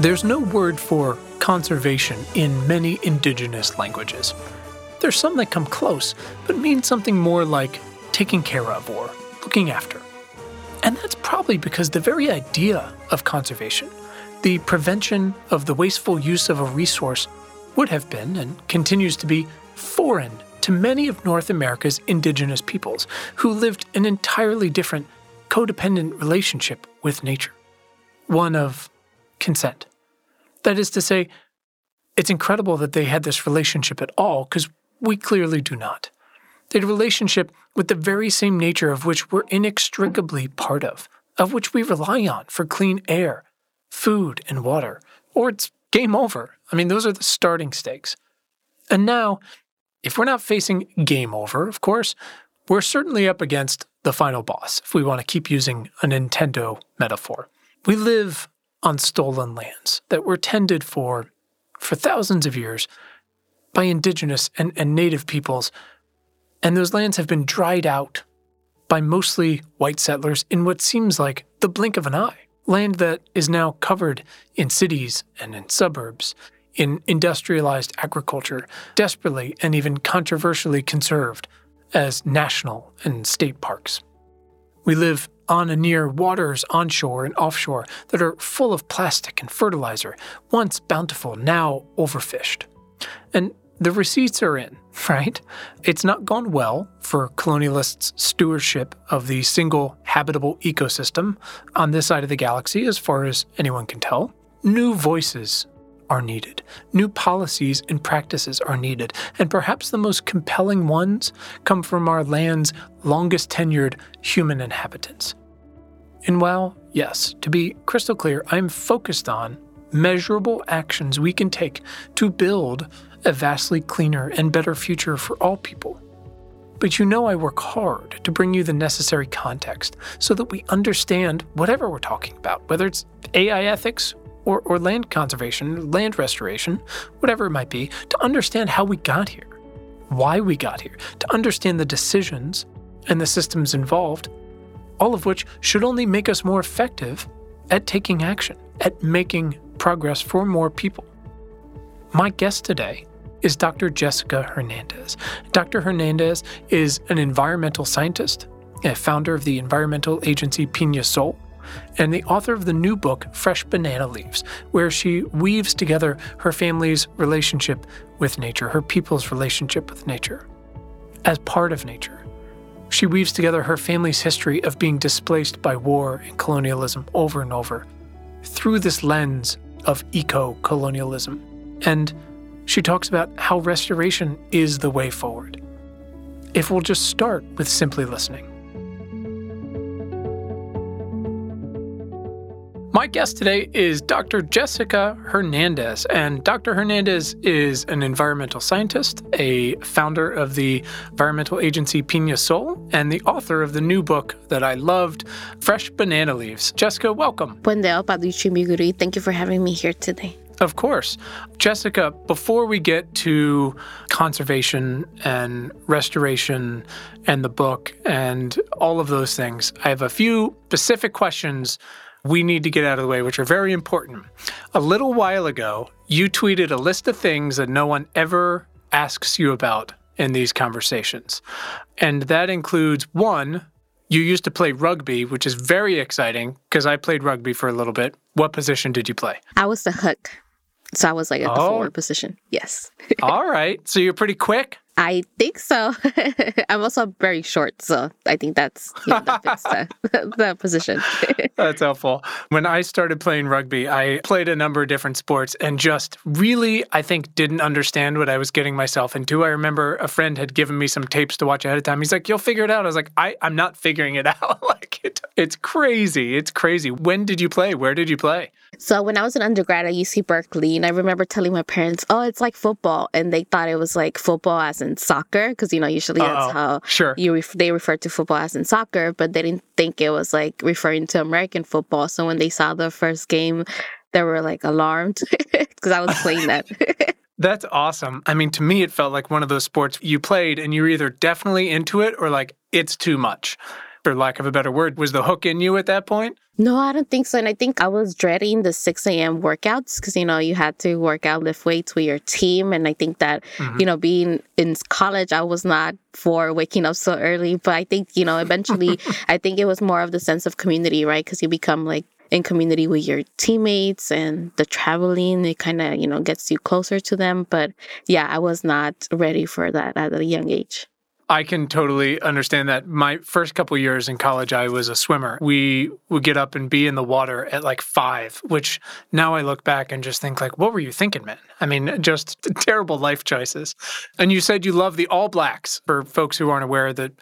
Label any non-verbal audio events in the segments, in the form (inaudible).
There's no word for conservation in many indigenous languages. There's some that come close, but mean something more like taking care of or looking after. And that's probably because the very idea of conservation, the prevention of the wasteful use of a resource, would have been and continues to be foreign to many of North America's indigenous peoples who lived an entirely different codependent relationship with nature, one of consent. That is to say, it's incredible that they had this relationship at all because we clearly do not. They had a relationship with the very same nature of which we're inextricably part of, of which we rely on for clean air, food, and water, or it's game over. I mean, those are the starting stakes. And now, if we're not facing game over, of course, we're certainly up against the final boss, if we want to keep using a Nintendo metaphor. We live on stolen lands that were tended for for thousands of years by indigenous and, and native peoples, and those lands have been dried out by mostly white settlers in what seems like the blink of an eye. Land that is now covered in cities and in suburbs, in industrialized agriculture, desperately and even controversially conserved as national and state parks. We live on and near waters onshore and offshore that are full of plastic and fertilizer, once bountiful, now overfished. And the receipts are in, (laughs) right? It's not gone well for colonialists' stewardship of the single habitable ecosystem on this side of the galaxy, as far as anyone can tell. New voices are needed. New policies and practices are needed. And perhaps the most compelling ones come from our land's longest tenured human inhabitants. And while, yes, to be crystal clear, I'm focused on measurable actions we can take to build a vastly cleaner and better future for all people. But you know, I work hard to bring you the necessary context so that we understand whatever we're talking about, whether it's AI ethics or, or land conservation, land restoration, whatever it might be, to understand how we got here, why we got here, to understand the decisions and the systems involved, all of which should only make us more effective at taking action, at making progress for more people. My guest today is Dr. Jessica Hernandez. Dr. Hernandez is an environmental scientist, a founder of the environmental agency Pina Sol, and the author of the new book, Fresh Banana Leaves, where she weaves together her family's relationship with nature, her people's relationship with nature, as part of nature. She weaves together her family's history of being displaced by war and colonialism over and over through this lens of eco colonialism. And she talks about how restoration is the way forward. If we'll just start with simply listening. My guest today is Dr. Jessica Hernandez, and Dr. Hernandez is an environmental scientist, a founder of the environmental agency Pina Sol, and the author of the new book that I loved, Fresh Banana Leaves. Jessica, welcome. Buen día, Paducci Miguri. Thank you for having me here today. Of course. Jessica, before we get to conservation and restoration and the book and all of those things, I have a few specific questions we need to get out of the way, which are very important. A little while ago, you tweeted a list of things that no one ever asks you about in these conversations. And that includes one, you used to play rugby, which is very exciting because I played rugby for a little bit. What position did you play? I was the hook. So I was like at the oh. forward position. Yes. (laughs) All right. So you're pretty quick? I think so. (laughs) I'm also very short, so I think that's you know, that fits the, (laughs) the position. (laughs) that's helpful. When I started playing rugby, I played a number of different sports and just really, I think, didn't understand what I was getting myself into. I remember a friend had given me some tapes to watch ahead of time. He's like, "You'll figure it out." I was like, I, "I'm not figuring it out. like it, it's crazy. It's crazy." When did you play? Where did you play? So when I was an undergrad at UC Berkeley, and I remember telling my parents, "Oh, it's like football," and they thought it was like football as in soccer, because you know usually that's Uh-oh. how sure you ref- they refer to football as in soccer, but they didn't think it was like referring to American football. So when they saw the first game, they were like alarmed (laughs) because I was playing that. (laughs) (laughs) That's awesome. I mean, to me, it felt like one of those sports you played and you're either definitely into it or like it's too much. For lack of a better word. Was the hook in you at that point? No, I don't think so. And I think I was dreading the 6 a.m. workouts because, you know, you had to work out, lift weights with your team. And I think that, mm-hmm. you know, being in college, I was not for waking up so early. But I think, you know, eventually, (laughs) I think it was more of the sense of community, right? Because you become like in community with your teammates and the traveling it kind of you know gets you closer to them but yeah i was not ready for that at a young age I can totally understand that. My first couple years in college, I was a swimmer. We would get up and be in the water at like five, which now I look back and just think like, what were you thinking, man? I mean, just (laughs) terrible life choices. And you said you love the All Blacks. For folks who aren't aware, that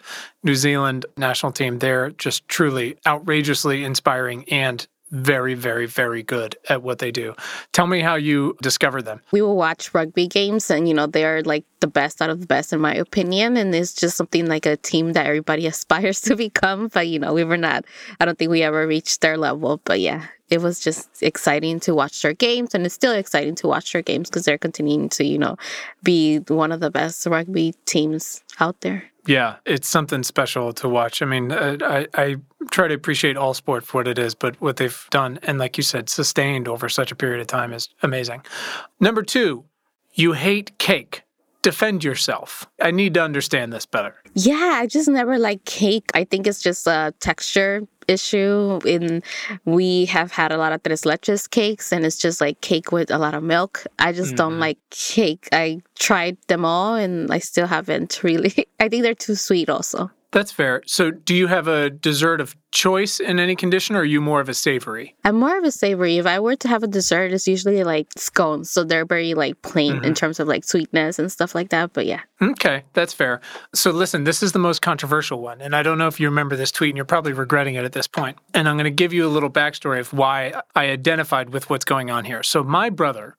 New Zealand national team, they're just truly outrageously inspiring and very, very, very good at what they do. Tell me how you discovered them. We will watch rugby games, and you know they're like the best out of the best, in my opinion. And it's just something like a team that everybody (laughs) aspires to become. But you know, we were not. I don't think we ever reached their level. But yeah, it was just exciting to watch their games, and it's still exciting to watch their games because they're continuing to, you know, be one of the best rugby teams out there. Yeah, it's something special to watch. I mean, uh, I, I try to appreciate all sport for what it is, but what they've done, and like you said, sustained over such a period of time is amazing. Number two, you hate cake defend yourself. I need to understand this better. Yeah, I just never like cake. I think it's just a texture issue. In we have had a lot of tres leches cakes, and it's just like cake with a lot of milk. I just mm. don't mm-hmm. like cake. I tried them all, and I still haven't really. (laughs) I think they're too sweet, also. That's fair. So, do you have a dessert of choice in any condition, or are you more of a savory? I'm more of a savory. If I were to have a dessert, it's usually like scones. So, they're very like plain mm-hmm. in terms of like sweetness and stuff like that. But yeah. Okay, that's fair. So, listen, this is the most controversial one. And I don't know if you remember this tweet, and you're probably regretting it at this point. And I'm going to give you a little backstory of why I identified with what's going on here. So, my brother,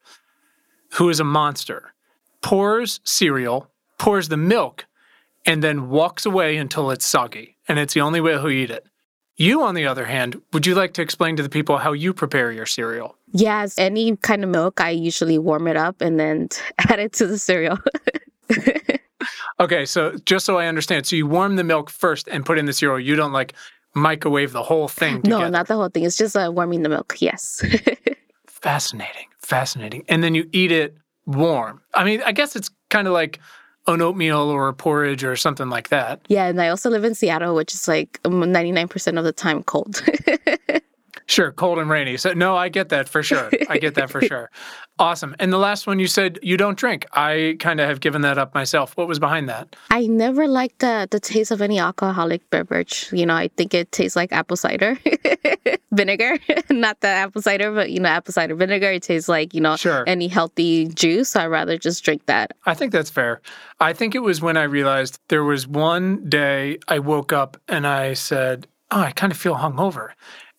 who is a monster, pours cereal, pours the milk and then walks away until it's soggy, and it's the only way he'll eat it. You, on the other hand, would you like to explain to the people how you prepare your cereal? Yes, any kind of milk, I usually warm it up and then (laughs) add it to the cereal. (laughs) okay, so just so I understand, so you warm the milk first and put in the cereal. You don't like microwave the whole thing. Together. No, not the whole thing. It's just uh, warming the milk. Yes. (laughs) fascinating, fascinating. And then you eat it warm. I mean, I guess it's kind of like an oatmeal or a porridge or something like that. Yeah, and I also live in Seattle, which is like 99% of the time cold. (laughs) Sure, cold and rainy. So no, I get that for sure. I get that for (laughs) sure. Awesome. And the last one you said you don't drink. I kind of have given that up myself. What was behind that? I never liked the the taste of any alcoholic beverage. You know, I think it tastes like apple cider (laughs) vinegar, (laughs) not the apple cider, but you know, apple cider vinegar. It tastes like you know sure. any healthy juice. So I'd rather just drink that. I think that's fair. I think it was when I realized there was one day I woke up and I said, "Oh, I kind of feel hungover."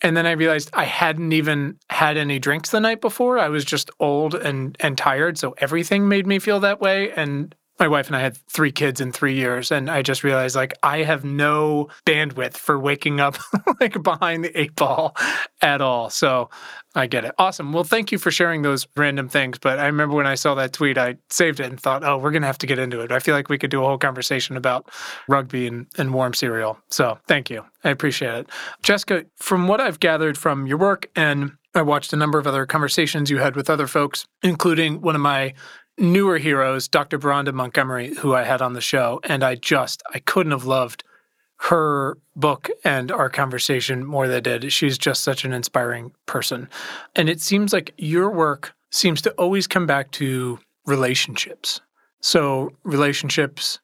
And then I realized I hadn't even had any drinks the night before. I was just old and and tired, so everything made me feel that way and my wife and I had three kids in three years, and I just realized like I have no bandwidth for waking up (laughs) like behind the eight ball at all. So I get it. Awesome. Well, thank you for sharing those random things. But I remember when I saw that tweet, I saved it and thought, oh, we're going to have to get into it. I feel like we could do a whole conversation about rugby and, and warm cereal. So thank you. I appreciate it. Jessica, from what I've gathered from your work and I watched a number of other conversations you had with other folks, including one of my newer heroes, Dr. Beronda Montgomery, who I had on the show, and I just I couldn't have loved her book and our conversation more than I did. She's just such an inspiring person. And it seems like your work seems to always come back to relationships. So, relationships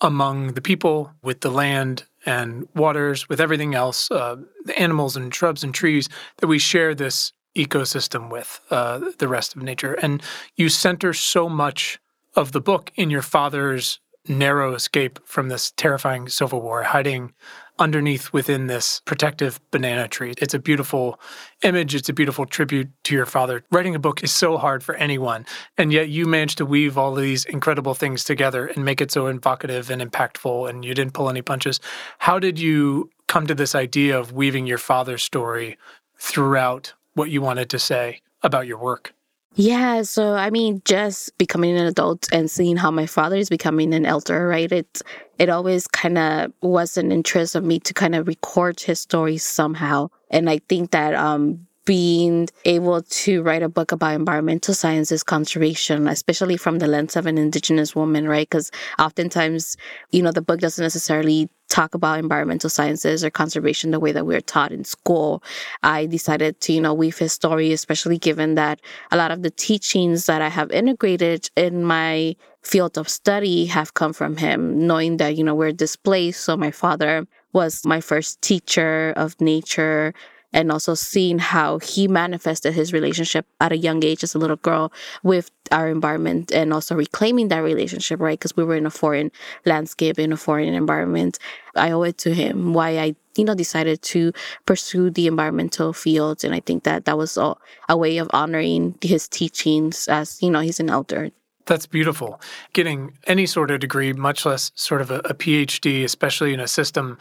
among the people, with the land and waters, with everything else, uh, the animals and shrubs and trees, that we share this ecosystem with uh, the rest of nature. And you center so much of the book in your father's narrow escape from this terrifying civil war, hiding underneath within this protective banana tree. It's a beautiful image. It's a beautiful tribute to your father. Writing a book is so hard for anyone. And yet you managed to weave all these incredible things together and make it so evocative and impactful, and you didn't pull any punches. How did you come to this idea of weaving your father's story throughout what you wanted to say about your work. Yeah, so I mean, just becoming an adult and seeing how my father is becoming an elder, right? It it always kind of was an interest of me to kind of record his stories somehow, and I think that um being able to write a book about environmental sciences conservation, especially from the lens of an indigenous woman, right? Because oftentimes, you know, the book doesn't necessarily talk about environmental sciences or conservation the way that we're taught in school. I decided to, you know, weave his story, especially given that a lot of the teachings that I have integrated in my field of study have come from him, knowing that, you know, we're displaced. So my father was my first teacher of nature and also seeing how he manifested his relationship at a young age as a little girl with our environment and also reclaiming that relationship, right? Because we were in a foreign landscape, in a foreign environment. I owe it to him why I, you know, decided to pursue the environmental fields. And I think that that was a, a way of honoring his teachings as, you know, he's an elder. That's beautiful. Getting any sort of degree, much less sort of a, a PhD, especially in a system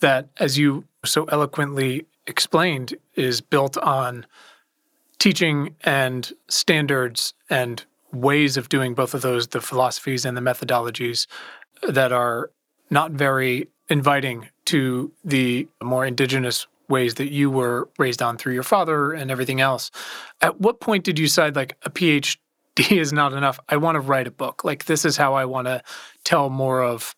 that, as you so eloquently explained is built on teaching and standards and ways of doing both of those, the philosophies and the methodologies that are not very inviting to the more indigenous ways that you were raised on through your father and everything else. At what point did you decide like a PhD (laughs) is not enough? I want to write a book. Like this is how I want to tell more of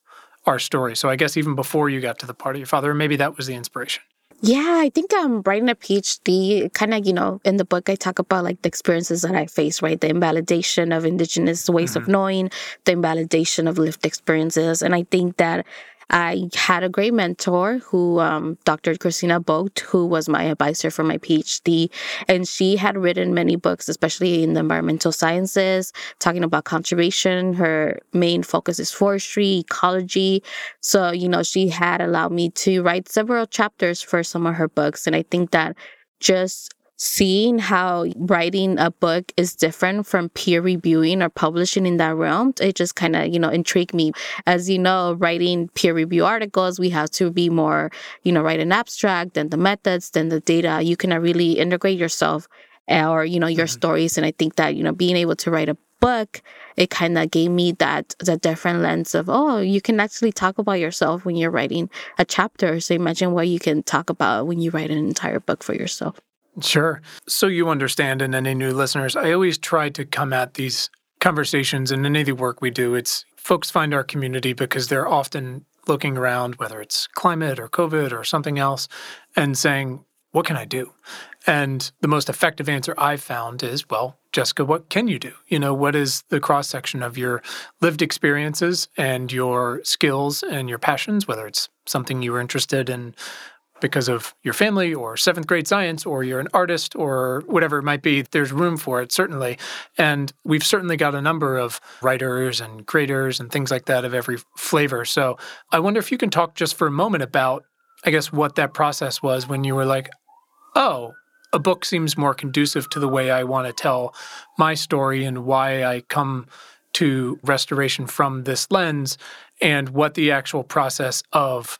our story. So I guess even before you got to the part of your father, maybe that was the inspiration. Yeah, I think I'm writing a PhD. Kind of, you know, in the book, I talk about like the experiences that I face, right? The invalidation of indigenous ways mm-hmm. of knowing, the invalidation of lived experiences. And I think that I had a great mentor who, um, Dr. Kristiina Vogt, who was my advisor for my PhD. And she had written many books, especially in the environmental sciences, talking about conservation. Her main focus is forestry, ecology. So, you know, she had allowed me to write several chapters for some of her books. And I think that just seeing how writing a book is different from peer reviewing or publishing in that realm, it just kind of, you know, intrigued me. As you know, writing peer review articles, we have to be more, you know, write an abstract, then the methods, then the data. You can really integrate yourself or, you know, your mm-hmm. stories. And I think that, you know, being able to write a book, it kind of gave me that the different lens of oh, you can actually talk about yourself when you're writing a chapter. So imagine what you can talk about when you write an entire book for yourself. Sure. So you understand, and any new listeners, I always try to come at these conversations and any of the work we do. It's folks find our community because they're often looking around, whether it's climate or COVID or something else, and saying, what can I do? And the most effective answer I've found is, well, Jessica, what can you do? You know, what is the cross section of your lived experiences and your skills and your passions, whether it's something you were interested in because of your family or seventh grade science or you're an artist or whatever it might be, there's room for it, certainly. And we've certainly got a number of writers and creators and things like that of every flavor. So I wonder if you can talk just for a moment about, I guess, what that process was when you were like, oh, a book seems more conducive to the way I want to tell my story and why I come to restoration from this lens and what the actual process of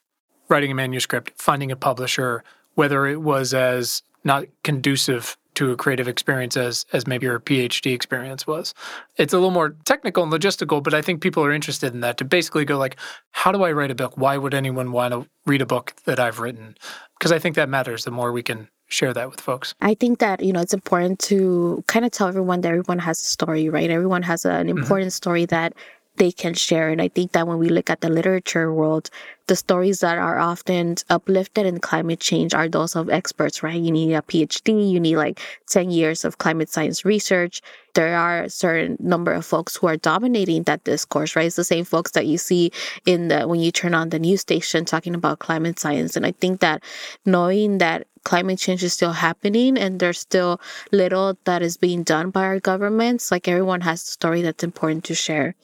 writing a manuscript, finding a publisher, whether it was as not conducive to a creative experience as as maybe your PhD experience was. It's a little more technical and logistical, but I think people are interested in that to basically go like, how do I write a book? Why would anyone want to read a book that I've written? Because I think that matters. The more we can share that with folks. I think that you know it's important to kind of tell everyone that everyone has a story, right? Everyone has an mm-hmm. important mm-hmm. story that they can share. And I think that when we look at the literature world, the stories that are often uplifted in climate change are those of experts, right? You need a PhD, you need like 10 years of climate science research. There are a certain number of folks who are dominating that discourse, right? It's the same folks that you see in the when you turn on the news station talking about climate science. And I think that knowing that climate change is still happening and there's still little that is being done by our governments, like everyone has a story that's important to share.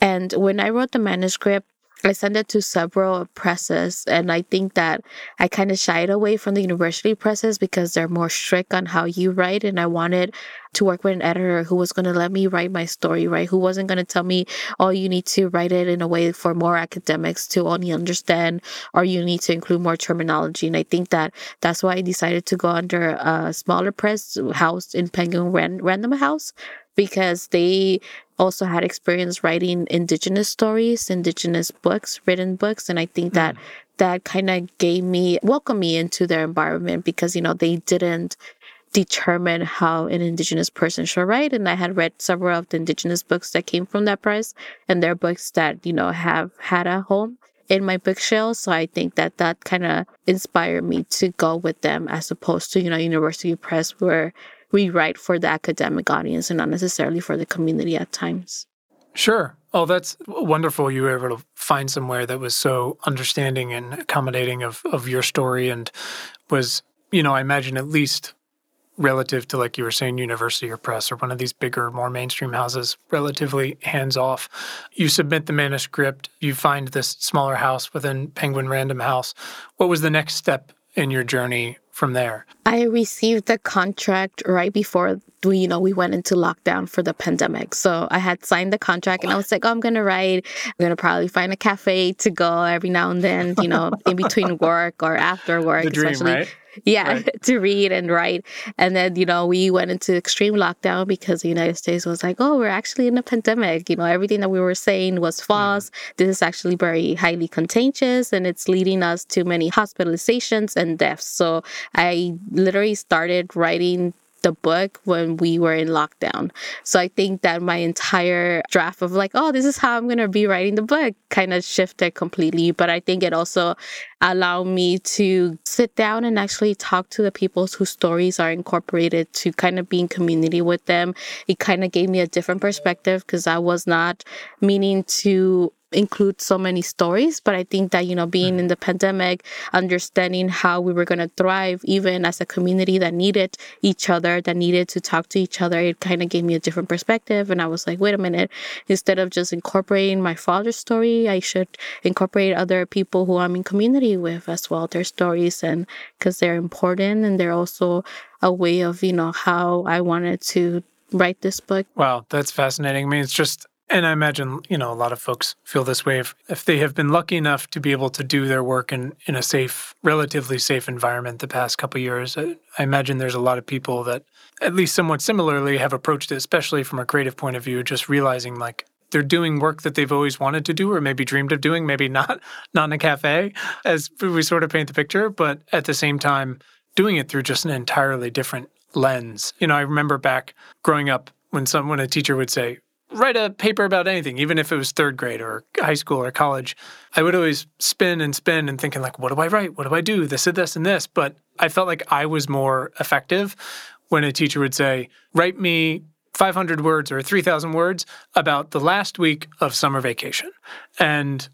And when I wrote the manuscript, I sent it to several presses, and I think that I kind of shied away from the university presses because they're more strict on how you write. And I wanted to work with an editor who was going to let me write my story, right? Who wasn't going to tell me, oh, you need to write it in a way for more academics to only understand, or you need to include more terminology. And I think that that's why I decided to go under a smaller press house in Penguin Random House because they also had experience writing indigenous stories, indigenous books, written books. And I think that mm. that kind of gave me, welcomed me into their environment because, you know, they didn't determine how an indigenous person should write and i had read several of the indigenous books that came from that press and they're books that you know have had a home in my bookshelf so i think that that kind of inspired me to go with them as opposed to you know university press where we write for the academic audience and not necessarily for the community at times. Sure. Oh, that's wonderful. You were able to find somewhere that was so understanding and accommodating of, of your story and was, you know, I imagine at least relative to like you were saying university or press or one of these bigger more mainstream houses relatively hands off you submit the manuscript you find this smaller house within penguin random house. What was the next step in your journey from there. I received the contract right before we you know we went into lockdown for the pandemic. So i had signed the contract and i was like oh i'm gonna write i'm gonna probably find a cafe to go every now and then you know in between work or after work (laughs) dream, especially right? Yeah right. (laughs) to read and write and then you know we went into extreme lockdown because the united states was like oh we're actually in a pandemic you know everything that we were saying was false mm. this is actually very highly contagious and it's leading us to many hospitalizations and deaths so i literally started writing the book when we were in lockdown. So I think that my entire draft of like, oh, this is how I'm going to be writing the book kind of shifted completely. But I think it also allowed me to sit down and actually talk to the people whose stories are incorporated to kind of be in community with them. It kind of gave me a different perspective because I was not meaning to include so many stories but i think that you know being mm-hmm. in the pandemic understanding how we were going to thrive even as a community that needed each other that needed to talk to each other it kind of gave me a different perspective. And i was like wait a minute. Instead of just incorporating my father's story i should incorporate other people who i'm in community with as well their stories and because they're important and they're also a way of you know how i wanted to write this book. Wow that's fascinating. I mean it's just and I imagine, you know, a lot of folks feel this way if, if they have been lucky enough to be able to do their work in, in a safe, relatively safe environment the past couple years. I, I imagine there's a lot of people that, at least somewhat similarly, have approached it, especially from a creative point of view, just realizing like they're doing work that they've always wanted to do or maybe dreamed of doing, maybe (laughs) not not in a cafe, as we sort of paint the picture, but at the same time doing it through just an entirely different lens. You know, I remember back growing up when some when a teacher would say, write a paper about anything, even if it was third grade or high school or college, I would always spin and spin and thinking like, what do I write? What do I do? This and this and this. But I felt like I was more effective when a teacher would say, write me 500 words or 3,000 words about the last week of summer vacation. And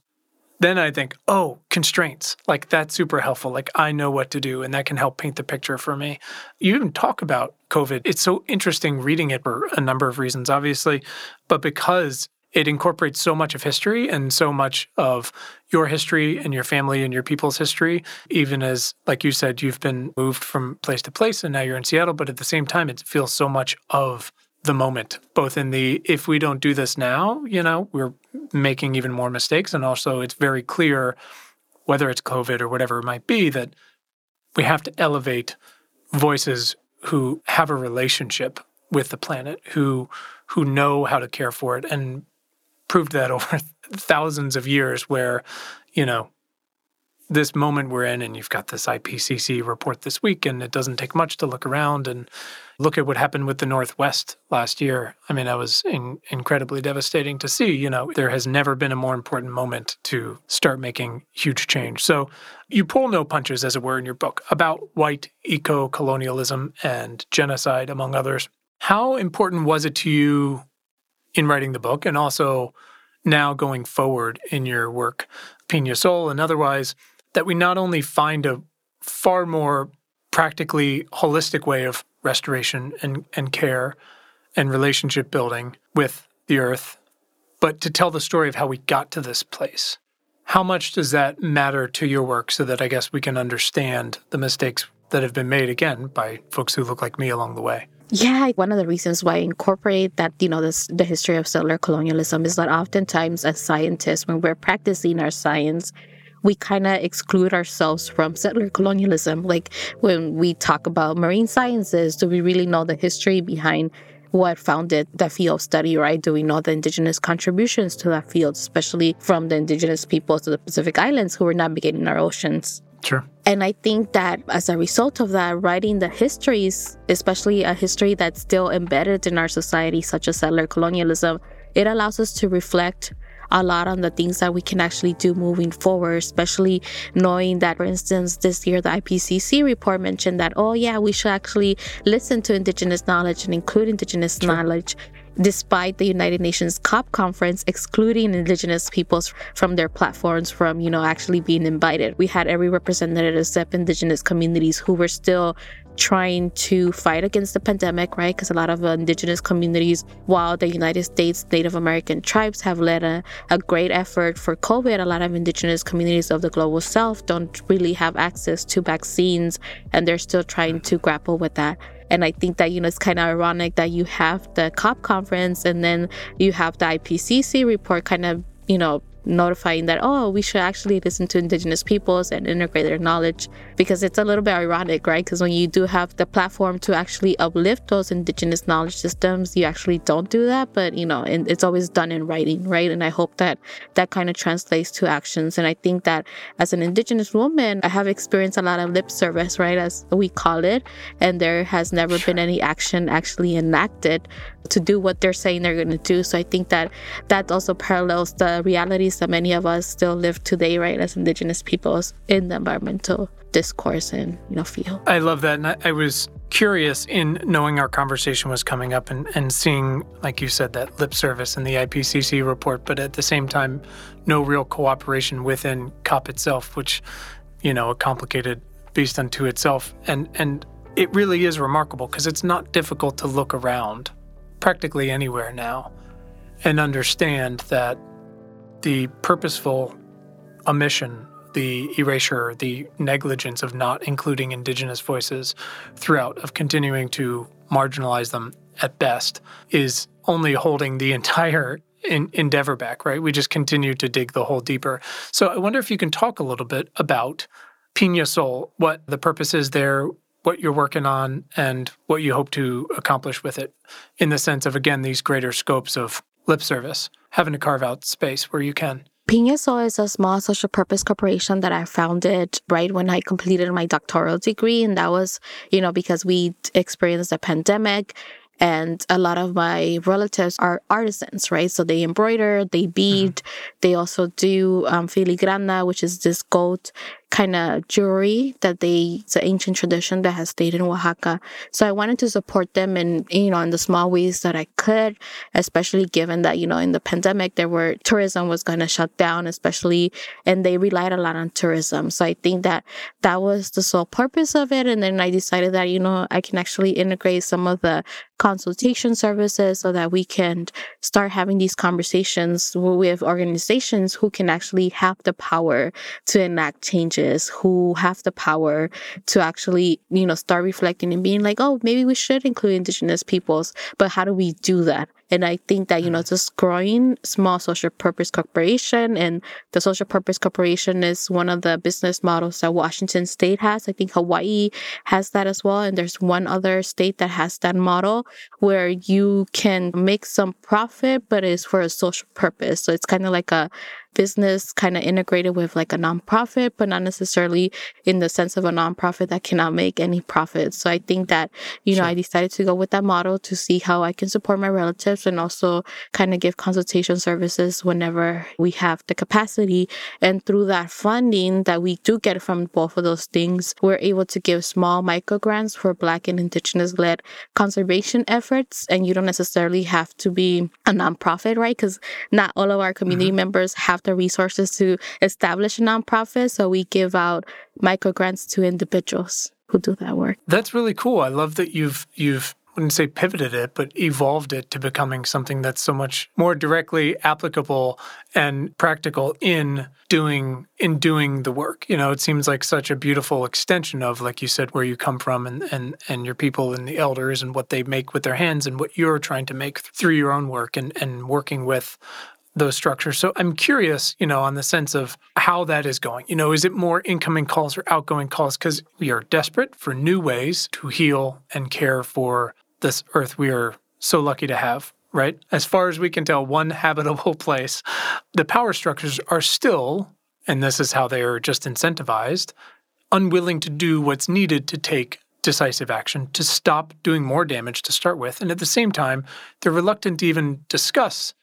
then I think, oh, constraints. Like that's super helpful. Like I know what to do and that can help paint the picture for me. You even talk about COVID. It's so interesting reading it for a number of reasons, obviously, but because it incorporates so much of history and so much of your history and your family and your people's history, even as, like you said, you've been moved from place to place and now you're in Seattle, but at the same time, it feels so much of the moment, both in the if we don't do this now, you know, we're making even more mistakes. And also, it's very clear, whether it's COVID or whatever it might be, that we have to elevate voices who have a relationship with the planet, who who know how to care for it, and proved that (laughs) over thousands of years. Where, you know, this moment we're in, and you've got this IPCC report this week, and it doesn't take much to look around and look at what happened with the Northwest last year. I mean, that was in, incredibly devastating to see. You know, there has never been a more important moment to start making huge change. So you pull no punches, as it were, in your book about white eco colonialism and genocide, among others. How important was it to you in writing the book and also now going forward in your work, Pina Sol and otherwise? that we not only find a far more practically holistic way of restoration and, and care and relationship building with the earth, but to tell the story of how we got to this place, How much does that matter to your work so that I guess we can understand the mistakes that have been made again by folks who look like me along the way? Yeah, one of the reasons why I incorporate that, you know, this the history of settler colonialism is that oftentimes as scientists, when we're practicing our science, we kind of exclude ourselves from settler colonialism. Like when we talk about marine sciences, do we really know the history behind what founded that field of study, right? Do we know the indigenous contributions to that field, especially from the indigenous peoples of the Pacific Islands who were navigating our oceans? Sure. And I think that as a result of that, writing the histories, especially a history that's still embedded in our society, such as settler colonialism, it allows us to reflect a lot on the things that we can actually do moving forward, especially knowing that, for instance, this year the IPCC report mentioned that, oh, yeah, we should actually listen to Indigenous knowledge and include Indigenous knowledge despite the United Nations COP conference excluding indigenous peoples from their platforms from, you know, actually being invited. We had every representative except indigenous communities who were still trying to fight against the pandemic, right? Because a lot of uh, indigenous communities, while the United States Native American tribes have led a, a great effort for COVID, a lot of indigenous communities of the global south don't really have access to vaccines and they're still trying to grapple with that. And I think that, you know, it's kind of ironic that you have the COP conference and then you have the IPCC report kind of, you know, notifying that, oh, we should actually listen to indigenous peoples and integrate their knowledge because it's a little bit ironic, right? Because when you do have the platform to actually uplift those indigenous knowledge systems, you actually don't do that. But, you know, and it's always done in writing, right? And I hope that that kind of translates to actions. And I think that as an indigenous woman, I have experienced a lot of lip service, right? As we call it. And there has never been any action actually enacted to do what they're saying they're going to do. So I think that that also parallels the realities that many of us still live today, right, as Indigenous peoples in the environmental discourse and you know field. I love that, and I, I was curious in knowing our conversation was coming up and, and seeing, like you said, that lip service in the IPCC report, but at the same time, no real cooperation within COP itself, which you know a complicated beast unto itself, and and it really is remarkable because it's not difficult to look around practically anywhere now and understand that the purposeful omission, the erasure, the negligence of not including Indigenous voices throughout, of continuing to marginalize them at best, is only holding the (laughs) entire in, endeavor back, right? We just continue to dig the hole deeper. So I wonder if you can talk a little bit about Pina Sol, what the purpose is there, what you're working on and what you hope to accomplish with it in the sense of, again, these greater scopes of lip service, having to carve out space where you can. Pina Sol is a small social purpose corporation that I founded right when I completed my doctoral degree. And that was, you know, because we experienced a pandemic and a lot of my relatives are artisans, right? So they embroider, they bead, mm-hmm. they also do um, filigrana, which is this gold kind of jewelry that they it's an ancient tradition that has stayed in Oaxaca. So I wanted to support them in you know in the small ways that I could, especially given that you know in the pandemic there were tourism was going to shut down, especially and they relied a lot on tourism. So I think that that was the sole purpose of it. And then I decided that you know I can actually integrate some of the consultation services so that we can start having these conversations with organizations who can actually have the power to enact change who have the power to actually, you know, start reflecting and being like, oh, maybe we should include indigenous peoples, but how do we do that? And I think that, you know, mm. just growing small social purpose corporation and the social purpose corporation is one of the business models that Washington state has. I think Hawaii has that as well. And there's one other state that has that model where you can make some profit, but it's for a social purpose. So it's kind of like a business kind of integrated with like a nonprofit, but not necessarily in the sense of a nonprofit that cannot make any profit. So I think that, you sure. know, I decided to go with that model to see how I can support my relatives and also kind of give consultation services whenever we have the capacity. And through that funding that we do get from both of those things, we're able to give small micro grants for Black and Indigenous led conservation efforts. And you don't necessarily have to be a nonprofit, right? Because not all of our community mm-hmm. members have the resources to establish a nonprofit. So we give out micro grants to individuals who do that work. That's really cool. I love that you've you've wouldn't say pivoted it, but evolved it to becoming something that's so much more directly applicable and practical in doing in doing the work. You know, it seems like such a beautiful extension of, like you said, where you come from and and and your people and the elders and what they make with their hands and what you're trying to make through your own work and and working with those structures. So I'm curious, you know, on the sense of how that is going. You know, is it more incoming calls or outgoing calls? Because we are desperate for new ways to heal and care for this earth we are so lucky to have, right? As far as we can tell, one (laughs) habitable place. The power structures are still, and this is how they are just incentivized, unwilling to do what's needed to take decisive action to stop doing more damage to start with. And at the same time, they're reluctant to even discuss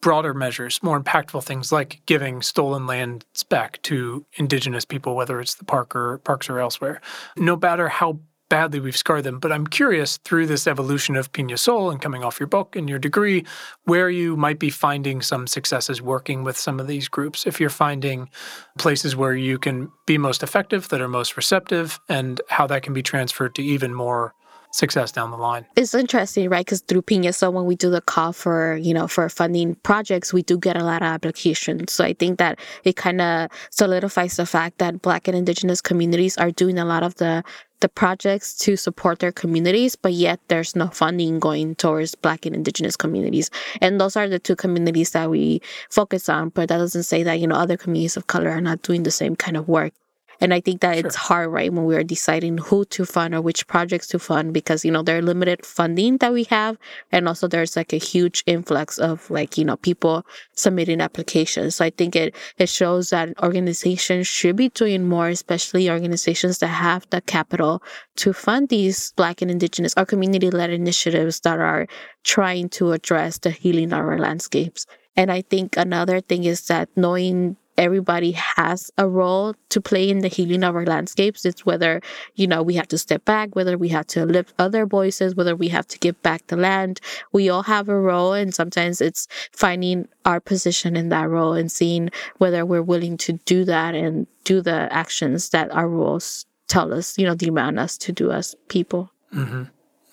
broader measures, more impactful things like giving stolen lands back to indigenous people, whether it's the park or parks or elsewhere. No matter how badly we've scarred them. But I'm curious through this evolution of Pina Sol and coming off your book and your degree, where you might be finding some successes working with some of these groups. If you're finding places where you can be most effective, that are most receptive, and how that can be transferred to even more success down the line. It's interesting, right? Because through Pina, so when we do the call for, you know, for funding projects, we do get a lot of applications. So I think that it kind of solidifies the fact that Black and Indigenous communities are doing a lot of the the projects to support their communities, but yet there's no funding going towards Black and Indigenous communities. And those are the two communities that we focus on, but that doesn't say that, you know, other communities of color are not doing the same kind of work. And I think that sure. it's hard, right, when we're deciding who to fund or which projects to fund because, you know, there are limited funding that we have. And also there's like a huge influx of like, you know, people submitting applications. So I think it, it shows that organizations should be doing more, especially organizations that have the capital to fund these Black and Indigenous or community led initiatives that are trying to address the healing of our landscapes. And I think another thing is that knowing everybody has a role to play in the healing of our landscapes. It's whether, you know, we have to step back, whether we have to lift other voices, whether we have to give back the land. We all have a role. And sometimes it's finding our position in that role and seeing whether we're willing to do that and do the actions that our roles tell us, you know, demand us to do as people. Mm-hmm.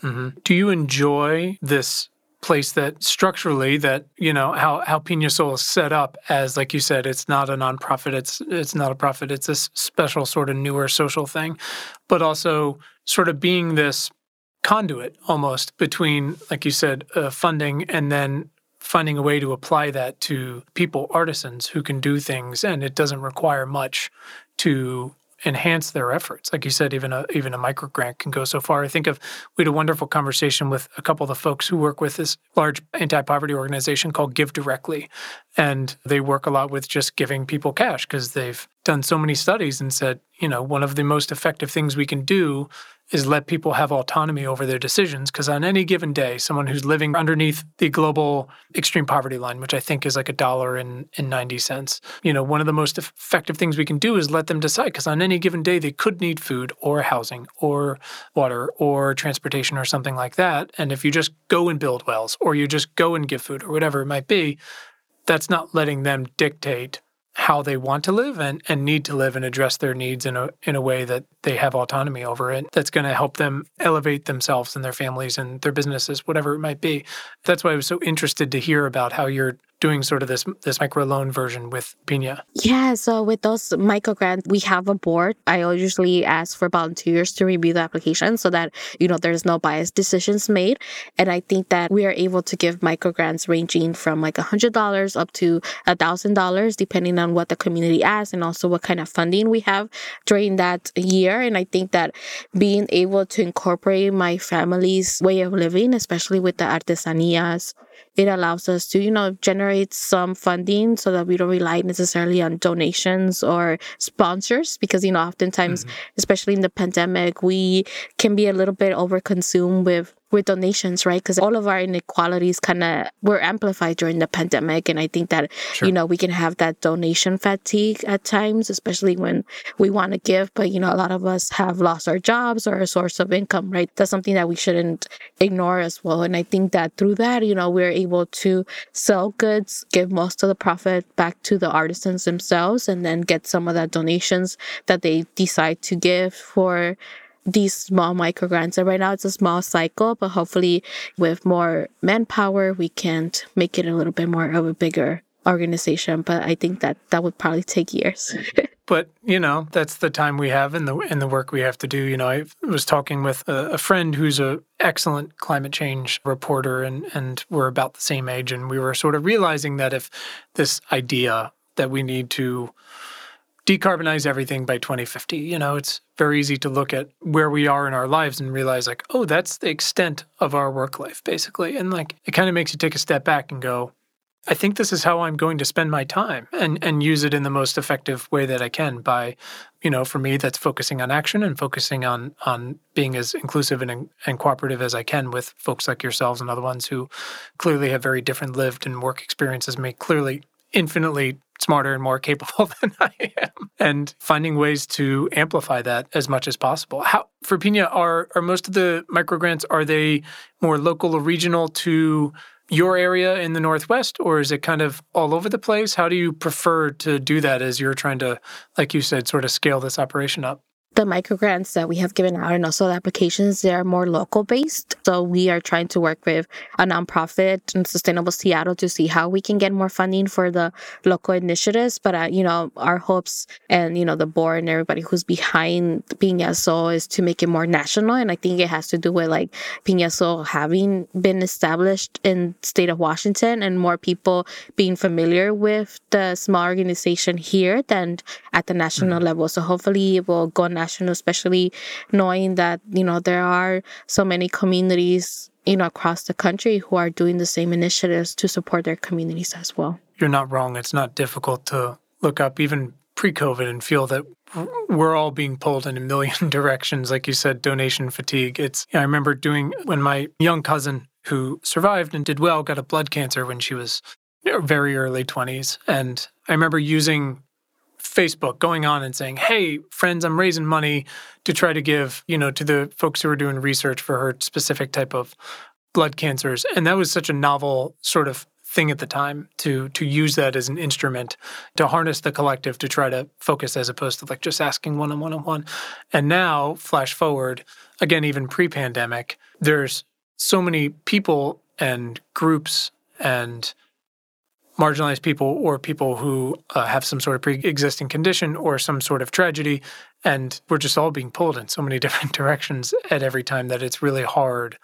Mm-hmm. Do you enjoy this place that structurally that you know how how Pina Sol is set up as like you said it's not a nonprofit it's it's not a profit it's a special sort of newer social thing. But also sort of being this conduit almost between like you said uh, funding and then finding a way to apply that to people artisans who can do things and it doesn't require much to enhance their efforts. Like you said, even a even a micro grant can go so far. I think of we had a wonderful conversation with a couple of the folks who work with this large anti-poverty organization called GiveDirectly, and they work a lot with just giving people cash because they've done so many studies and said, you know, one of the most effective things we can do is let people have autonomy over their decisions. Because on any given day, someone who's living underneath the global extreme poverty line, which I think is like a dollar and, and 90 cents, you know, one of the most effective things we can do is let them decide. Because on any given day, they could need food or housing or water or transportation or something like that. And if you just go and build wells or you just go and give food or whatever it might be, that's not letting them dictate how they want to live and, and need to live and address their needs in a in a way that they have autonomy over it that's going to help them elevate themselves and their families and their businesses whatever it might be. That's why i was so interested to hear about how you're doing sort of this this micro loan version with Pina? Yeah, so with those micro grants, we have a board. I usually ask for volunteers to review the application so that you know there's no biased decisions made. And I think that we are able to give micro grants ranging from like hundred dollars up to a thousand dollars, depending on what the community asks and also what kind of funding we have during that year. And I think that being able to incorporate my family's way of living, especially with the artesanias it allows us to, you know, generate some funding so that we don't rely necessarily on donations or sponsors because, you know, oftentimes, mm-hmm. especially in the pandemic, we can be a little bit overconsumed with with donations, right? Because all of our inequalities kind of were amplified during the pandemic. And I think that, sure. you know, we can have that donation fatigue at times, especially when we want to give, but, you know, a lot of us have lost our jobs or a source of income, right? That's something that we shouldn't ignore as well. And I think that through that, you know, we're able to sell goods, give most of the profit back to the artisans themselves, and then get some of that donations that they decide to give for these small micro grants. And right now it's a small cycle, but hopefully with more manpower, we can make it a little bit more of a bigger organization. But I think that that would probably take years. (laughs) but you know that's the time we have and the and the work we have to do you know i was talking with a, a, friend who's a excellent climate change reporter and and we're about the same age and we were sort of realizing that if this idea that we need to decarbonize everything by 2050 you know it's very easy to look at where we are in our lives and realize like oh that's the extent of our work life basically. And like it kind of makes you take a step back and go I think this is how I'm going to spend my time and, and use it in the most effective way that I can by, you know, for me, that's focusing on action and focusing on on being as inclusive and, and cooperative as I can with folks like yourselves and other ones who clearly have very different lived and work experiences, me clearly infinitely smarter and more capable (laughs) than I am, and finding ways to amplify that as much as possible. How for Pina are are most of the microgrants are they more local or regional to your area in the Northwest, or is it kind of all over the place? How do you prefer to do that as you're trying to, like you said, sort of scale this operation up? The microgrants that we have given out and also the applications, they are more local based. So we are trying to work with a nonprofit and Sustainable Seattle to see how we can get more funding for the local initiatives. But, uh, you know, our hopes and, you know, the board and everybody who's behind Piñasol is to make it more national. And I think it has to do with like Piñasol having been established in state of Washington and more people being familiar with the small organization here than at the national mm-hmm. level. So hopefully it will go national especially knowing that, you know, there are so many communities, you know, across the country who are doing the same initiatives to support their communities as well. You're not wrong. It's not difficult to look up even pre COVID and feel that we're all being pulled in a million (laughs) directions. Like you said, donation fatigue. It's, I remember doing when my young cousin who survived and did well got a blood cancer when she was very early 20s. And I remember using Facebook going on and saying, "Hey, friends, I'm raising money to try to give, you know, to the folks who are doing research for her specific type of blood cancers." And that was such a novel sort of thing at the time to to use that as an instrument to harness the collective to try to focus as opposed to like just asking one on one on one. And now, flash forward, again even pre-pandemic, there's so many people and groups and marginalized people or people who uh, have some sort of pre-existing condition or some sort of tragedy and we're just all being pulled in so many (laughs) different directions at every time that it's really hard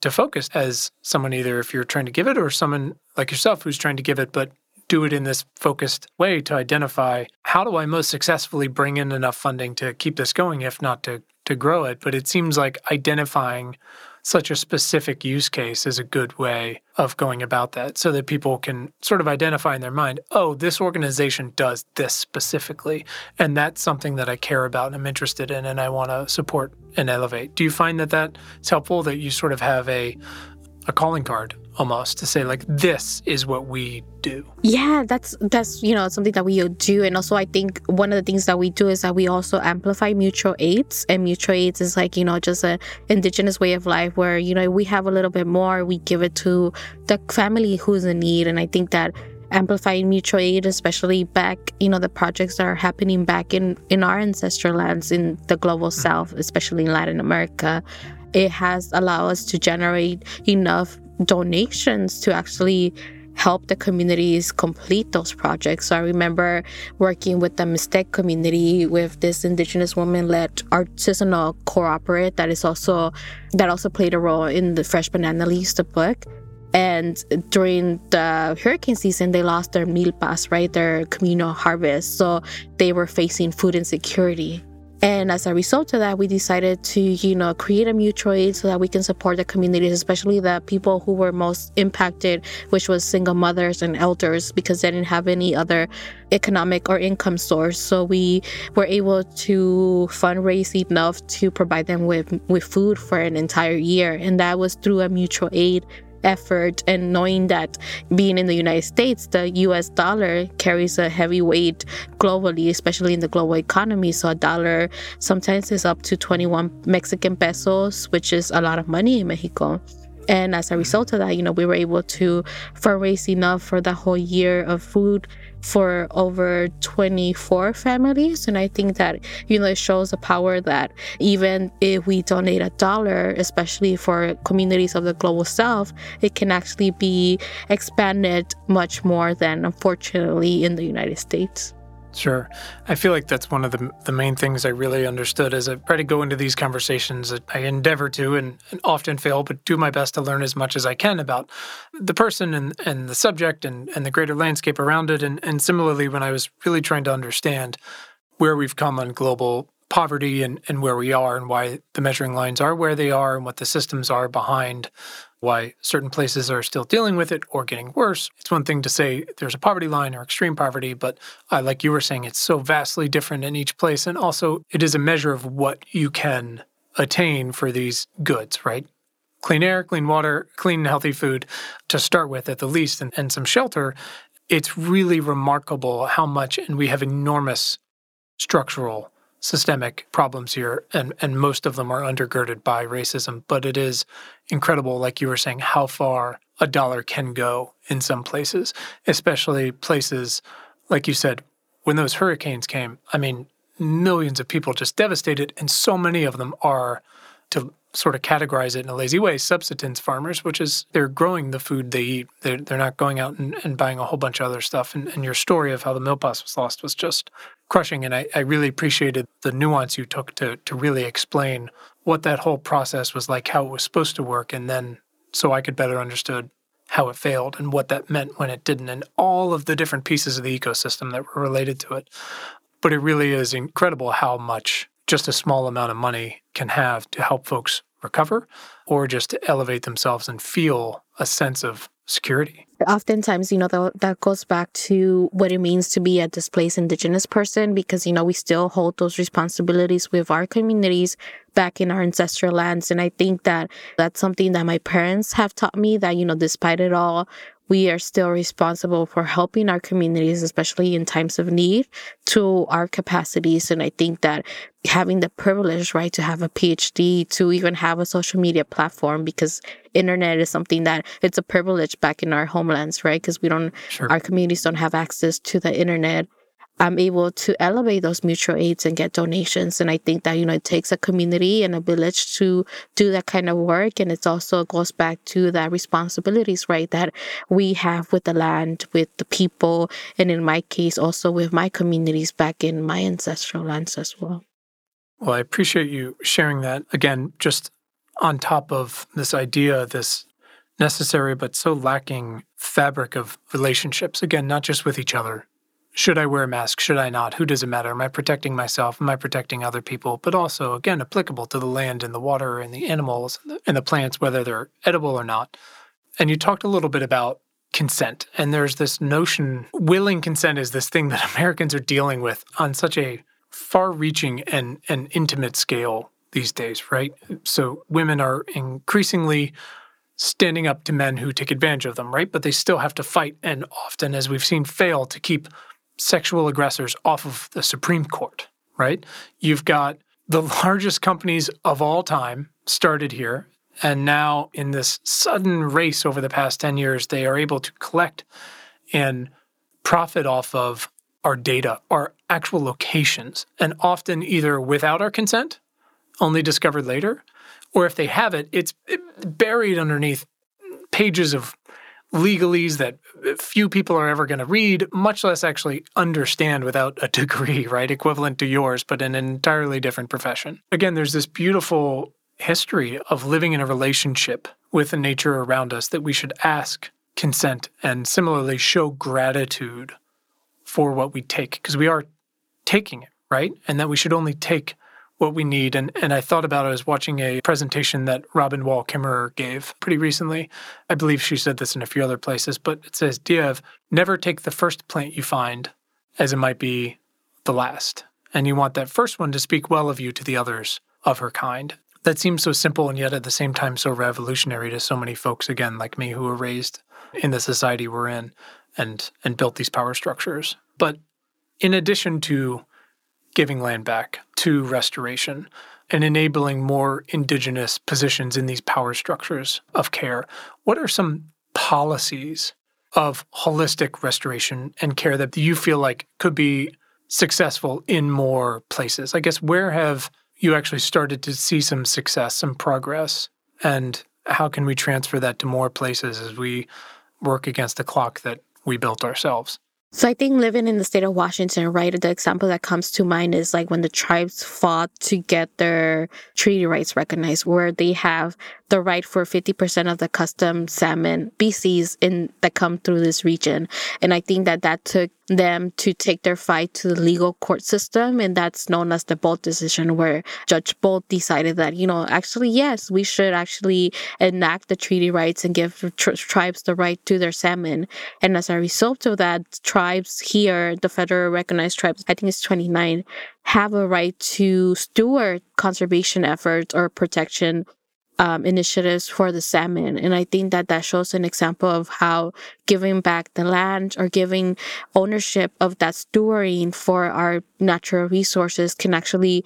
to focus as someone either if you're trying to give it or someone like yourself who's trying to give it but do it in this focused way to identify how do I most successfully bring in enough funding to keep this going if not to to grow it. But it seems like identifying such a specific use case is a good way of going about that so that people can sort of identify in their mind, oh, this organization does this specifically. And that's something that I care about and I'm interested in and I want to support and elevate. Do you find that that's helpful that you sort of have a, a calling card almost to say like this is what we do. Yeah that's that's you know something that we do. And also i think one of the things that we do is that we also amplify mutual aids. And mutual aids is like you know just a indigenous way of life where you know we have a little bit more. We give it to the family who's in need. And i think that amplifying mutual aid especially back you know the projects that are happening back in in our ancestral lands in the global mm-hmm. south especially in latin america it has allowed us to generate enough donations to actually help the communities complete those projects. So I remember working with the Mixtec community with this indigenous woman led artisanal cooperative that is also that also played a role in the Fresh Banana Leaves, the book. And during the hurricane season, they lost their milpas, right? Their communal harvest. So they were facing food insecurity. And as a result of that, we decided to, you know, create a mutual aid so that we can support the communities, especially the people who were most impacted, which was single mothers and elders, because they didn't have any other economic or income source. So we were able to fundraise enough to provide them with, with food for an entire year. And that was through a mutual aid effort and knowing that being in the United States, the US dollar carries a heavy weight globally, especially in the global economy. So a dollar sometimes is up to 21 Mexican pesos, which is a lot of money in Mexico. And as a result of that, you know, we were able to fundraise enough for the whole year of food for over 24 families. And I think that, you know, it shows the power that even if we donate a dollar, especially for communities of the global south, it can actually be expanded much more than, unfortunately, in the United States. Sure. I feel like that's one of the, the main things I really understood as I try to go into these conversations. I endeavor to and, and, often fail, but do my best to learn as much as I can about the person and, and the subject and, and the greater landscape around it. And, and similarly, when I was really trying to understand where we've come on global poverty and, and where we are and why the measuring lines are where they are and what the systems are behind why certain places are still dealing with it or getting worse. It's one thing to say there's a poverty line or extreme poverty, but uh, like you were saying, it's so vastly different in each place. And also, it is a measure of what you can attain for these goods, right? Clean air, clean water, clean, healthy food to start with at the least, and, and some shelter. It's really remarkable how much, and we have enormous structural systemic problems here, and, and most of them are undergirded by racism. But it is incredible, like you were saying, how far a dollar can go in some places, especially places, like you said, when those hurricanes came. I mean, millions of people just devastated, and so many of them are, to sort of categorize it in a lazy way, subsistence farmers, which is they're growing the food they eat. They're, they're not going out and, and buying a whole bunch of other stuff. And, and your story of how the milpas was lost was just crushing. And I, I really appreciated the nuance you took to, to really explain what that whole process was like, how it was supposed to work, and then so I could better understood how it failed and what that meant when it didn't, and all of the different pieces of the ecosystem that were related to it. But it really is incredible how much just a small amount of money can have to help folks recover or just to elevate themselves and feel a sense of security. Oftentimes, you know, that, that goes back to what it means to be a displaced Indigenous person because, you know, we still hold those responsibilities with our communities back in our ancestral lands. And I think that that's something that my parents have taught me that, you know, despite it all, we are still responsible for helping our communities, especially in times of need, to our capacities. And I think that having the privilege, right, to have a PhD, to even have a social media platform, because internet is something that it's a privilege back in our homelands, right? Because we don't, sure. our communities don't have access to the internet I'm able to elevate those mutual aids and get donations. And I think that, you know, it takes a community and a village to do that kind of work. And it also goes back to that responsibilities, right, that we have with the land, with the people, and in my case, also with my communities back in my ancestral lands as well. Well, I appreciate you sharing that. Again, just on top of this idea, this necessary but so lacking fabric of relationships, again, not just with each other, should I wear a mask? Should I not? Who does it matter? Am I protecting myself? Am I protecting other people? But also, again, applicable to the land and the water and the animals and the plants, whether they're edible or not. And you talked a little bit about consent. And there's this notion willing consent is this thing (laughs) that Americans are dealing with on such a far reaching and, and intimate scale these days, right? So women are increasingly standing up to men who take advantage of them, right? But they still have to fight and often, as we've seen, fail to keep sexual aggressors off of the Supreme Court, right? You've got the largest companies of all time started here. And now, in this sudden race over the past 10 years, they are able to collect and profit off of our data, our actual locations, and often either without our consent, only discovered later, or if they have it, it's buried underneath pages of legalese that few people are ever going to read, much less actually understand without a (laughs) degree, right? Equivalent to yours, but in an entirely different profession. Again, there's this beautiful history of living in a relationship with the nature around us that we should ask consent and similarly show gratitude for what we take because we are taking it, right? And that we should only take what we need. And, and I thought about it as watching a presentation that Robin Wall Kimmerer gave pretty recently. I believe she said this in a few other places, but it says, Diev, never take the first plant you find as it might be the last. And you want that first one to speak well of you to the others of her kind. That seems so simple and yet at the same time so revolutionary to so many folks, again, like me, who were raised in the society we're in and, and built these power structures. But in addition to giving land back to restoration and enabling more indigenous positions in these power structures of care. What are some policies of holistic restoration and care that you feel like could be successful in more places? I guess where have you actually started to see some success, some progress? And how can we transfer that to more places as we work against the clock that we built ourselves? So I think living in the state of Washington, right, the example that comes to mind is like when the tribes fought to get their treaty rights recognized, where they have the right for 50% of the custom salmon species in that come through this region. And I think that that took them to take their fight to the legal court system. And that's known as the Boldt decision, where Judge Boldt decided that, you know, actually, yes, we should actually enact the treaty rights and give tr- tribes the right to their salmon. And as a result of that, tribes here, the federal recognized tribes, I think it's 29, have a right to steward conservation efforts or protection um, initiatives for the salmon. And I think that that shows an example of how giving back the land or giving ownership of that stewarding for our natural resources can actually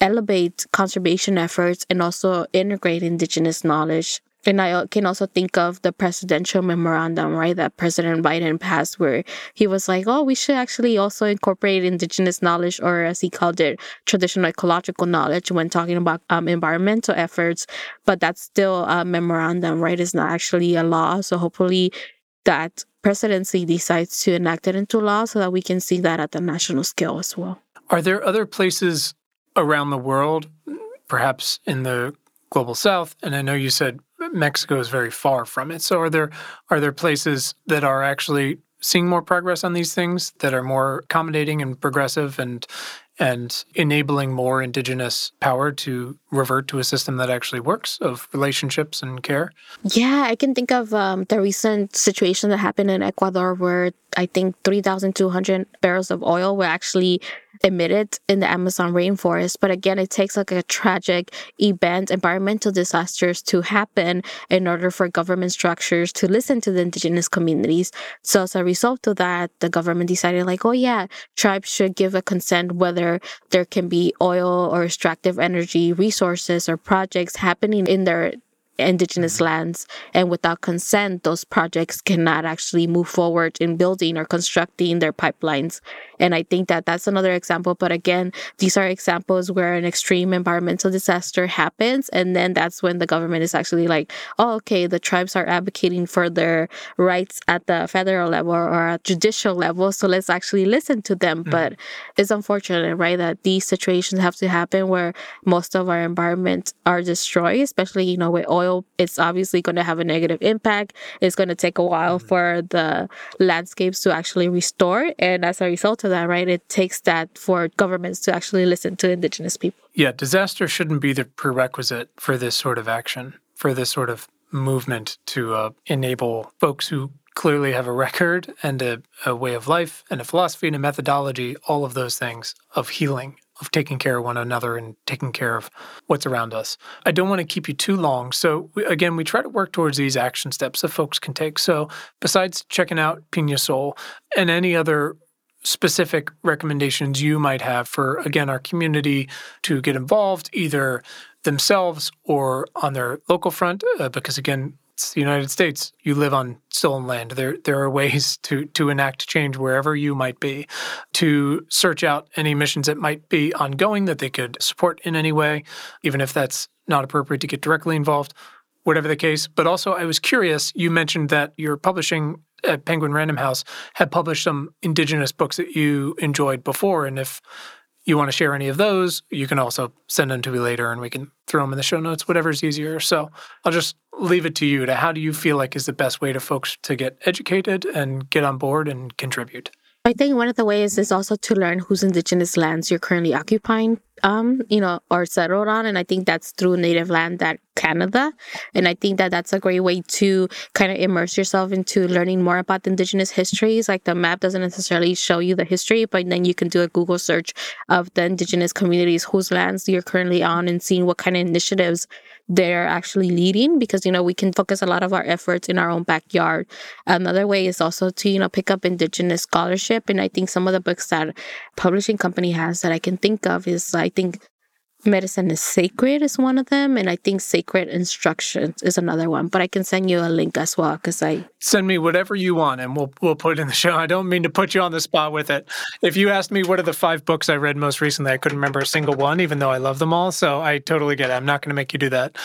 elevate conservation efforts and also integrate indigenous knowledge and I can also think of the presidential memorandum, right, that President Biden passed, where he was like, oh, we should actually also incorporate indigenous knowledge, or as he called it, traditional ecological knowledge when talking about um, environmental efforts. But that's still a memorandum, right? It's not actually a law. So hopefully that presidency decides to enact it into law so that we can see that at the national scale as well. Are there other places around the world, perhaps in the global south? And I know you said Mexico is very far from it. So are there are there places that are actually seeing more progress on these things that are more accommodating and progressive and and enabling more indigenous power to revert to a system that actually works of relationships and care? Yeah, I can think of um, the recent situation that happened in Ecuador where I think 3,200 barrels of oil were actually emitted in the Amazon rainforest. But again, it takes like a tragic event, environmental disasters to happen in order for government structures to listen to the indigenous communities. So as a result of that, the government decided like, oh yeah, tribes should give a consent whether there can be oil or extractive energy resources or projects happening in their indigenous mm-hmm. lands and without consent those projects cannot actually move forward in building or constructing their pipelines and i think that that's another example but again these are examples where an extreme environmental disaster happens and then that's when the government is actually like oh okay the tribes are advocating for their rights at the federal level or at judicial level so let's actually listen to them mm-hmm. but it's unfortunate right that these situations have to happen where most of our environment are destroyed especially you know with oil oil, it's obviously going to have a negative impact. It's going to take a while mm-hmm. for the landscapes to actually restore. And as a result of that, right, it takes that for governments to actually listen to indigenous people. Yeah, disaster shouldn't be the prerequisite for this sort of action, for this sort of movement to uh, enable folks who clearly have a record and a, a, way of life and a philosophy and a methodology, all of those things of healing of taking care of one another and taking care of what's around us. I don't want to keep you too long. So, we, again, we try to work towards these action steps that folks can take. So, besides checking out Pina Sol and any other specific recommendations you might have for, again, our community to get involved, either themselves or on their local front, uh, because, again, it's the United States. You live on stolen land. There, there are ways (laughs) to to enact change wherever you might be, to search out any missions that might be ongoing that they could support in any way, even if that's not appropriate to get directly involved. Whatever the case. But also, I was curious. You mentioned that you're publishing at Penguin Random House had published some indigenous books that you enjoyed before, and if you want to share any of those, you can also send them to me later and we can throw them in the show notes, whatever's easier. So I'll just leave it to you to how do you feel like is the best way to folks to get educated and get on board and contribute? I think one of the ways is also to learn whose indigenous lands you're currently occupying, um, you know, or settled on. And I think that's through Native Land that Canada. And I think that that's a great way to kind of immerse yourself into learning more about the indigenous histories. Like the map doesn't necessarily show you the history, but then you can do a Google search of the indigenous communities whose lands you're currently on and seeing what kind of initiatives they're actually leading because you know we can focus a lot of our efforts in our own backyard. Another way is also to you know pick up indigenous scholarship and i think some of the books that publishing company has that i can think of is i think Medicine is Sacred is one of them, and I think Sacred Instructions is another one. But I can send you a link as well because I send me whatever you want, and we'll we'll put it in the show. I don't mean to put you on the spot with it. If you asked me what are the five books I read most recently, I couldn't remember a single one, even though I love them all. So I totally get it. I'm not going to make you do that.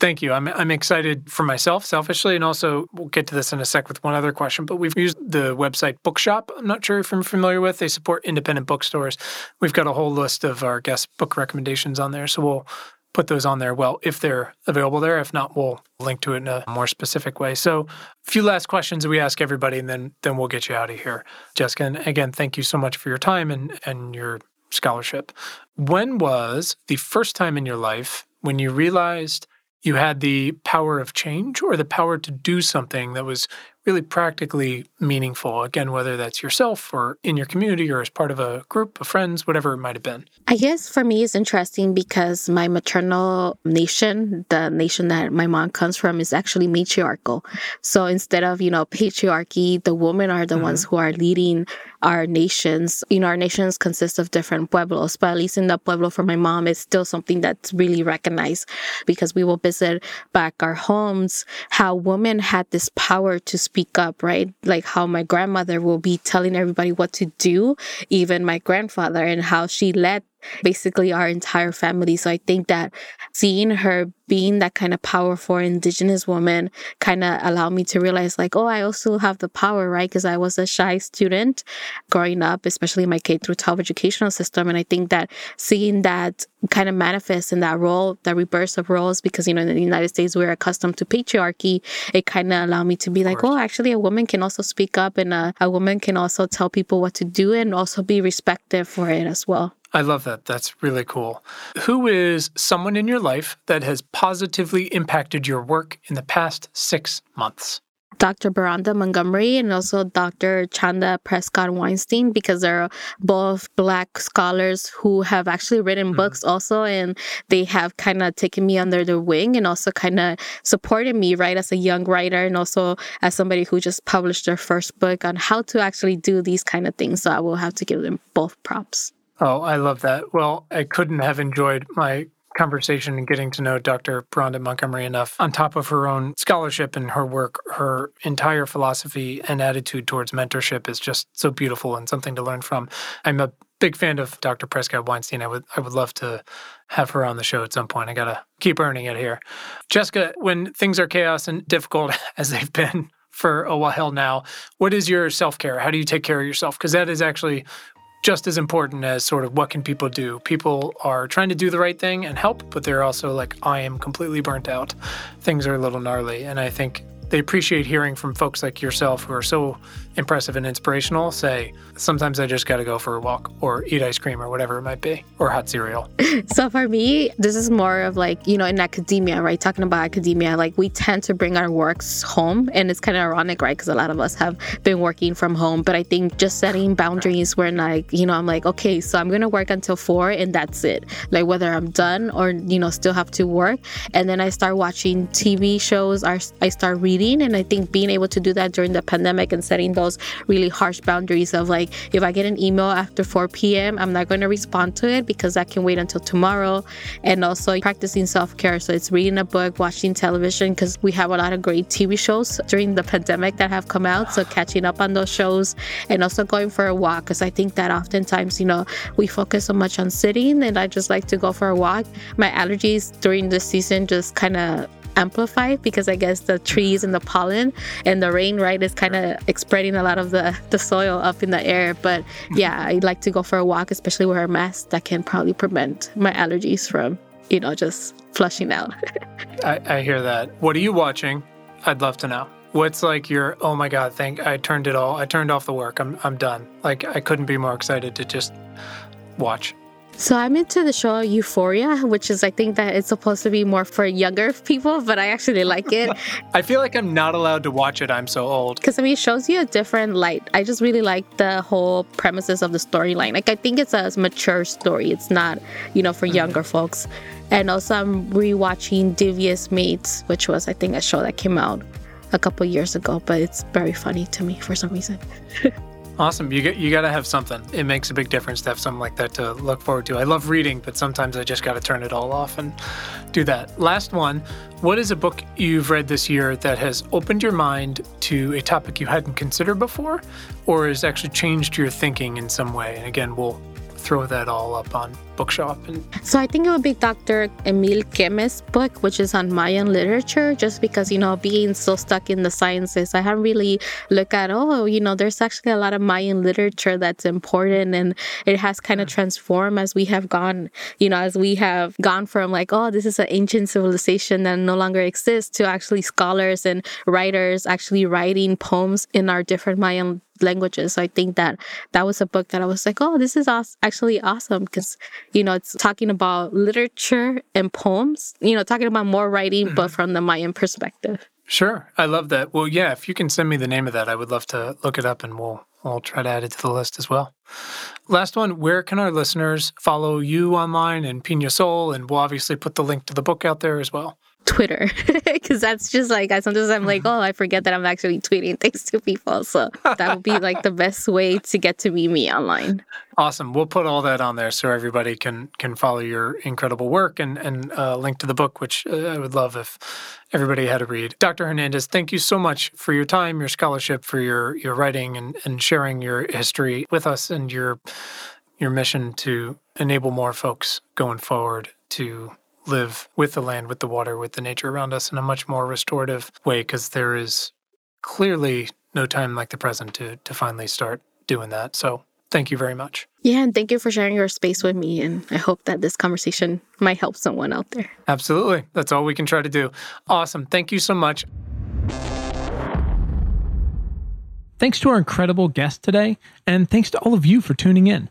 Thank you. I'm I'm excited for myself, selfishly, and also we'll get to this in a sec with one other question. But we've used the website Bookshop. I'm not sure if you're familiar with. They support independent bookstores. We've got a whole list of our guest book recommendations on there, so we'll put those on there. Well, if they're available there. If not, we'll link to it in a more specific way. So, a few last questions we ask everybody, and then then we'll get you out of here, Jessica. And again, thank you so much for your time and and your scholarship. When was the first time in your life when you realized you had the power of change or the power to do something that was really practically meaningful. Again, whether that's yourself or in your community or as part of a group of friends, whatever it might have been. I guess for me, it's interesting because my maternal nation, the nation that my mom comes from, is actually matriarchal. So instead of, you know, patriarchy, the women are the mm-hmm. ones who are leading our nations. You know, our nations consist of different pueblos, but at least in the pueblo for my mom, it's still something that's really recognized because we will visit back our homes, how women had this power to speak up, right? Like how my grandmother will be telling everybody what to do, even my grandfather, and how she led basically our entire family. So I think that seeing her being that kind of powerful indigenous woman kind of allowed me to realize like, oh, I also have the power, right? Because I was a shy student growing up, especially in my K through 12 educational system. And I think that seeing that kind of manifest in that role, that reverse of roles, because, you know, in the United States, we're accustomed to patriarchy. It kind of allowed me to be like, oh, actually, a woman can also speak up and a, a woman can also tell people what to do and also be respected for it as well. I love that. That's really cool. Who is someone in your life that has positively impacted your work in the past six months? Dr. Beronda Montgomery and also Dr. Chanda Prescod-Weinstein because they're both Black scholars who have actually written mm-hmm. books also. And they have kind of taken me under their wing and also kind of supported me, right, as a young writer and also as somebody who just published their first book on how to actually do these kind of things. So I will have to give them both props. Oh, I love that. Well, I couldn't have enjoyed my conversation and getting to know Dr. Beronda Montgomery enough. On top of her own scholarship and her work, her entire philosophy and attitude towards mentorship is just so beautiful and something to learn from. I'm a big fan of Dr. Prescod-Weinstein. I would I would love to have her on the show at some point. I gotta keep earning it here. Jessica, when things are chaos and difficult (laughs) as they've been for a while now, what is your self care? How do you take care of yourself? Because that is actually just as important as sort of what can people do. People are trying to do the right thing and help, but they're also like, I am completely burnt out. Things are a little gnarly. And I think they appreciate hearing from folks like yourself who are so impressive and inspirational say, sometimes I just got to go for a walk or eat ice cream or whatever it might be, or hot cereal. (laughs) so for me, this is more of like, you know, in academia, right? Talking about academia, like we tend to bring our works home. And it's kind of ironic, right? Because a lot of us have been working from home. But I think just setting boundaries where, like, you know, I'm like, okay, so I'm going to work until four and that's it. Like whether I'm done or, you know, still have to work. And then I start watching TV shows, I start reading. And I think being able to do that during the pandemic and setting those really harsh boundaries of like, if I get an email after 4 p.m., I'm not going to respond to it because I can wait until tomorrow. And also practicing self care. So it's reading a book, watching television, because we have a lot of great TV shows during the pandemic that have come out. So catching up on those shows and also going for a walk, because I think that oftentimes, you know, we focus so much on sitting and I just like to go for a walk. My allergies during this season just kind of amplified because I guess the trees and the pollen and the rain, right, is kind of spreading a lot of the, the soil up in the air. But yeah, I like to go for a walk, especially wear a mask that can probably prevent my allergies from, you know, just flushing out. (laughs) I, I hear that. What are you watching? I'd love to know. What's like your oh my god, thank I turned it all I turned off the work. I'm I'm done. Like I couldn't be more excited to just watch. So I'm into the show Euphoria, which is I think that it's supposed to be more for younger (laughs) people, but I actually like it. (laughs) I feel like I'm not allowed to watch it. I'm so old. Because I mean, it shows you a different light. I just really like the whole premises of the storyline. Like I think it's a mature story. It's not, you know, for mm-hmm. younger folks. And also I'm rewatching Devious Maids, which was I think a show that came out a couple years ago, but it's very funny to me for some reason. (laughs) Awesome. You get you got to have something. It makes a big difference to have something like that to look forward to. I love reading, but sometimes I just got to turn it all off and do that. Last one. What is a book you've read this year that has opened your mind to a topic you hadn't considered before or has actually changed your thinking in some way? And again, we'll throw that all up on bookshop and so i think it would be dr emil Keme's book which is on mayan literature just because you know being so stuck in the sciences i haven't really looked at oh you know there's actually a lot of mayan literature that's important and it has kind of transformed as we have gone you know as we have gone from like oh this is an ancient civilization that no longer exists to actually scholars and writers actually writing poems in our different mayan languages. So I think that that was a book that I was like, oh, this is actually awesome because, you know, it's talking about literature and poems, you know, talking about more writing, mm-hmm. but from the Mayan perspective. Sure. I love that. Well, yeah, if you can send me the name of that, I would love to look it up and we'll I'll try to add it to the list as well. Last one, where can our listeners follow you online and Pina Sol? And we'll obviously put the link to the book out there as well. Twitter (laughs) because that's just like I sometimes I'm like, oh, I forget that I'm actually tweeting things to people. So that would be like the best way to get to meet me online. Awesome. We'll put all that on there so everybody can can follow your incredible work and and uh, link to the book, which uh, I would love if everybody had to read. Dr. Hernandez, thank you so much for your time, your scholarship, for your your writing and and sharing your history with us and your your mission to enable more folks going forward to live with the land, with the water, with the nature around us in a much more restorative way because there is clearly no time like the present to to finally start doing that. So thank you very much. Yeah, and thank you for sharing your space with me. And I hope that this conversation might help someone out there. Absolutely. That's all we can try to do. Awesome. Thank you so much. Thanks to our incredible guest today, and thanks to all of you for tuning in.